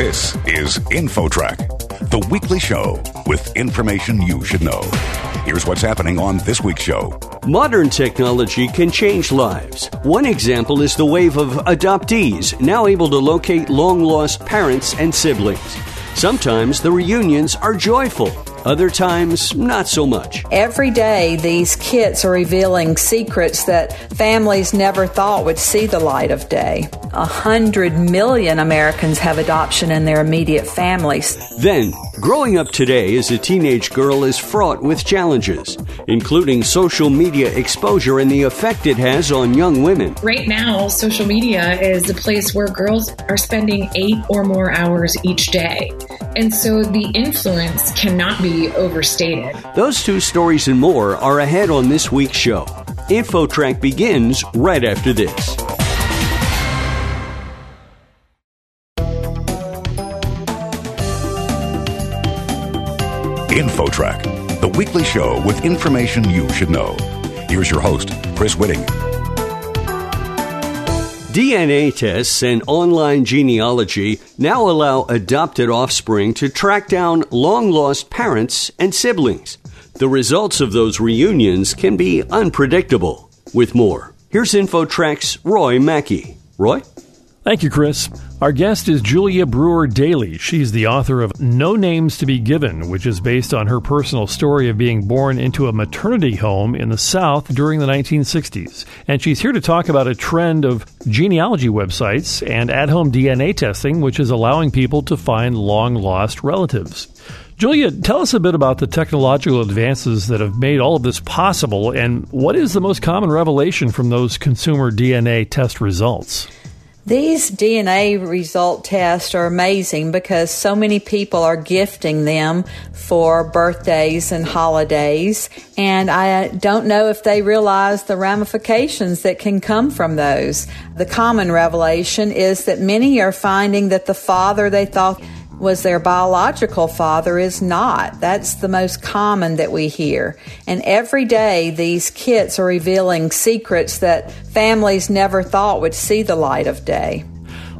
This is InfoTrack, the weekly show with information you should know. Here's what's happening on this week's show. Modern technology can change lives. One example is the wave of adoptees now able to locate long lost parents and siblings. Sometimes the reunions are joyful. Other times, not so much. Every day, these kits are revealing secrets that families never thought would see the light of day. A hundred million Americans have adoption in their immediate families. Then, growing up today as a teenage girl is fraught with challenges, including social media exposure and the effect it has on young women. Right now, social media is a place where girls are spending eight or more hours each day. And so the influence cannot be overstated. Those two stories and more are ahead on this week's show. InfoTrack begins right after this. InfoTrack, the weekly show with information you should know. Here's your host, Chris Whitting. DNA tests and online genealogy now allow adopted offspring to track down long lost parents and siblings. The results of those reunions can be unpredictable. With more, here's InfoTrack's Roy Mackey. Roy? Thank you, Chris. Our guest is Julia Brewer Daily. She's the author of No Names to Be Given, which is based on her personal story of being born into a maternity home in the South during the 1960s. And she's here to talk about a trend of genealogy websites and at home DNA testing, which is allowing people to find long lost relatives. Julia, tell us a bit about the technological advances that have made all of this possible, and what is the most common revelation from those consumer DNA test results? These DNA result tests are amazing because so many people are gifting them for birthdays and holidays. And I don't know if they realize the ramifications that can come from those. The common revelation is that many are finding that the father they thought was their biological father is not. That's the most common that we hear. And every day these kits are revealing secrets that families never thought would see the light of day.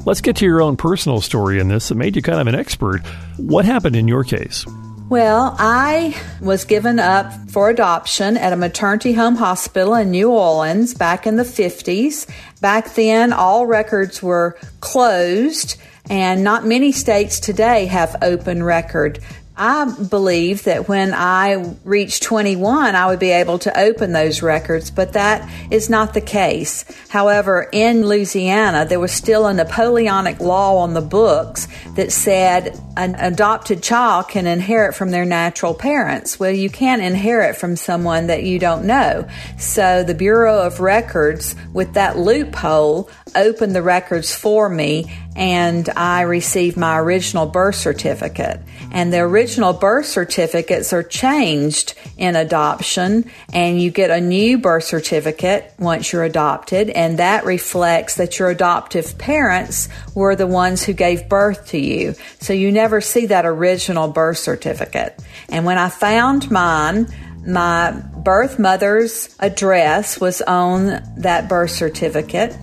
Let's get to your own personal story in this that made you kind of an expert. What happened in your case? Well, I was given up for adoption at a maternity home hospital in New Orleans back in the 50s. Back then, all records were closed and not many states today have open record. I believe that when I reach 21, I would be able to open those records, but that is not the case. However, in Louisiana, there was still a Napoleonic law on the books that said an adopted child can inherit from their natural parents. Well, you can't inherit from someone that you don't know. So the Bureau of Records, with that loophole, opened the records for me and I received my original birth certificate. And the original birth certificates are changed in adoption and you get a new birth certificate once you're adopted and that reflects that your adoptive parents were the ones who gave birth to you. So you never see that original birth certificate. And when I found mine, my birth mother's address was on that birth certificate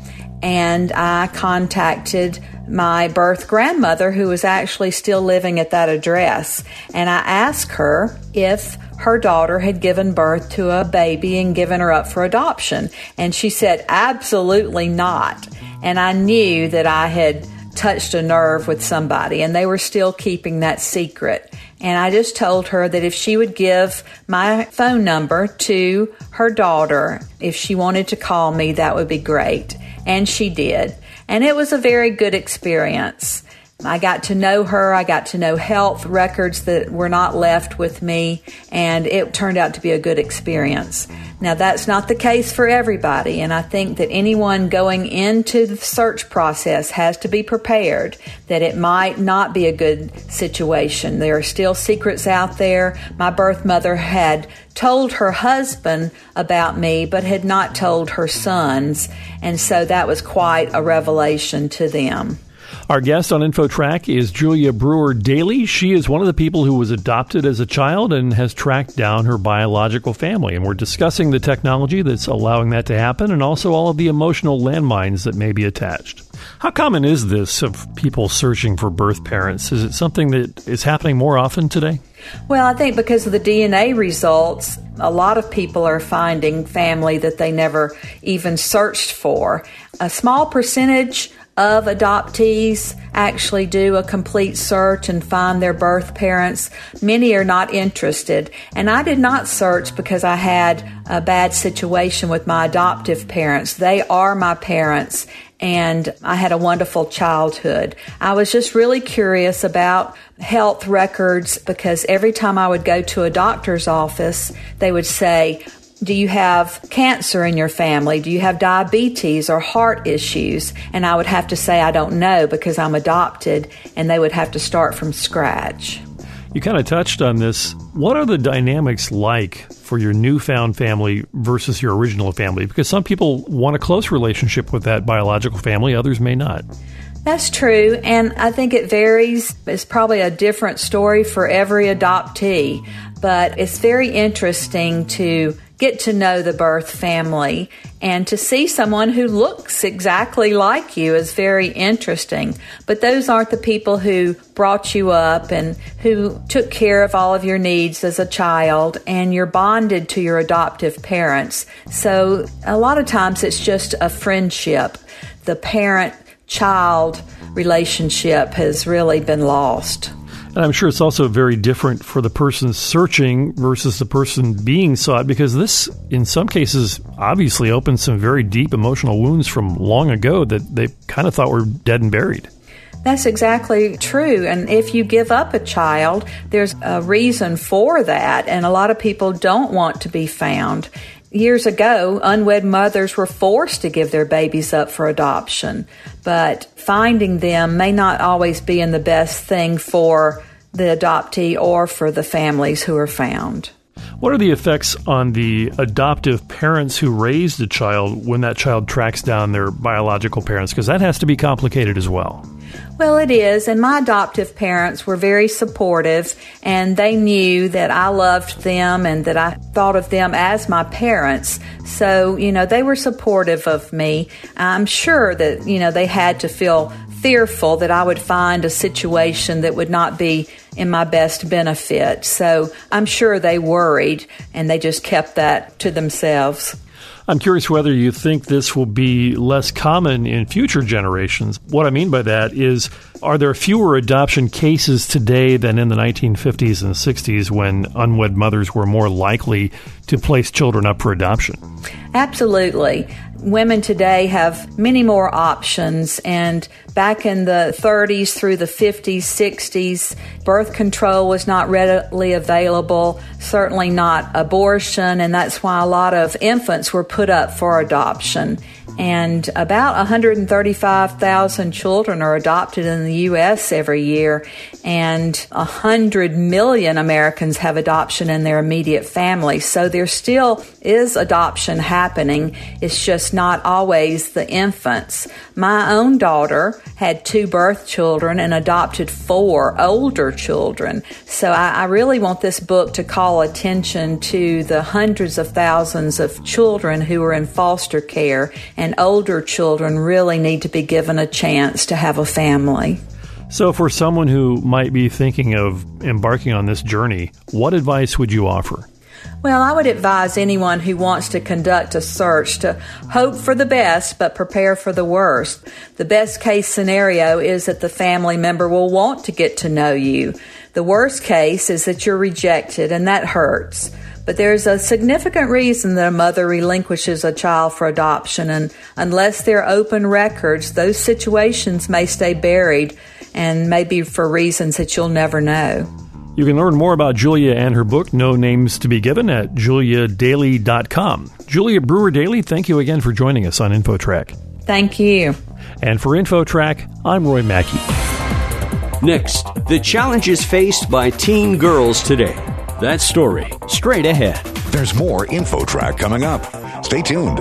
and I contacted my birth grandmother who was actually still living at that address. And I asked her if her daughter had given birth to a baby and given her up for adoption. And she said absolutely not. And I knew that I had touched a nerve with somebody and they were still keeping that secret. And I just told her that if she would give my phone number to her daughter, if she wanted to call me, that would be great. And she did. And it was a very good experience. I got to know her. I got to know health records that were not left with me, and it turned out to be a good experience. Now, that's not the case for everybody, and I think that anyone going into the search process has to be prepared that it might not be a good situation. There are still secrets out there. My birth mother had told her husband about me, but had not told her sons, and so that was quite a revelation to them. Our guest on InfoTrack is Julia Brewer Daily. She is one of the people who was adopted as a child and has tracked down her biological family. And we're discussing the technology that's allowing that to happen and also all of the emotional landmines that may be attached. How common is this of people searching for birth parents? Is it something that is happening more often today? Well, I think because of the DNA results, a lot of people are finding family that they never even searched for. A small percentage of adoptees actually do a complete search and find their birth parents. Many are not interested. And I did not search because I had a bad situation with my adoptive parents. They are my parents and I had a wonderful childhood. I was just really curious about health records because every time I would go to a doctor's office, they would say, do you have cancer in your family? Do you have diabetes or heart issues? And I would have to say, I don't know because I'm adopted, and they would have to start from scratch. You kind of touched on this. What are the dynamics like for your newfound family versus your original family? Because some people want a close relationship with that biological family, others may not. That's true, and I think it varies. It's probably a different story for every adoptee, but it's very interesting to get to know the birth family and to see someone who looks exactly like you is very interesting. But those aren't the people who brought you up and who took care of all of your needs as a child and you're bonded to your adoptive parents. So a lot of times it's just a friendship. The parent child relationship has really been lost. And I'm sure it's also very different for the person searching versus the person being sought because this, in some cases, obviously opens some very deep emotional wounds from long ago that they kind of thought were dead and buried. That's exactly true. And if you give up a child, there's a reason for that. And a lot of people don't want to be found. Years ago, unwed mothers were forced to give their babies up for adoption, but finding them may not always be in the best thing for the adoptee or for the families who are found. What are the effects on the adoptive parents who raised a child when that child tracks down their biological parents? Because that has to be complicated as well. Well, it is. And my adoptive parents were very supportive, and they knew that I loved them and that I thought of them as my parents. So, you know, they were supportive of me. I'm sure that, you know, they had to feel fearful that I would find a situation that would not be in my best benefit. So I'm sure they worried and they just kept that to themselves. I'm curious whether you think this will be less common in future generations. What I mean by that is, are there fewer adoption cases today than in the 1950s and 60s when unwed mothers were more likely to place children up for adoption? Absolutely women today have many more options and back in the 30s through the 50s 60s birth control was not readily available certainly not abortion and that's why a lot of infants were put up for adoption and about 135,000 children are adopted in the U.S. every year, and 100 million Americans have adoption in their immediate family. So there still is adoption happening. It's just not always the infants. My own daughter had two birth children and adopted four older children. So I, I really want this book to call attention to the hundreds of thousands of children who are in foster care and older children really need to be given a chance to have a family. So, for someone who might be thinking of embarking on this journey, what advice would you offer? Well, I would advise anyone who wants to conduct a search to hope for the best but prepare for the worst. The best case scenario is that the family member will want to get to know you. The worst case is that you're rejected and that hurts. But there's a significant reason that a mother relinquishes a child for adoption, and unless there are open records, those situations may stay buried and maybe for reasons that you'll never know. You can learn more about Julia and her book, No Names to Be Given, at juliadaily.com. Julia Brewer Daily, thank you again for joining us on InfoTrack. Thank you. And for InfoTrack, I'm Roy Mackey. Next, the challenges faced by teen girls today. That story straight ahead. There's more InfoTrack coming up. Stay tuned.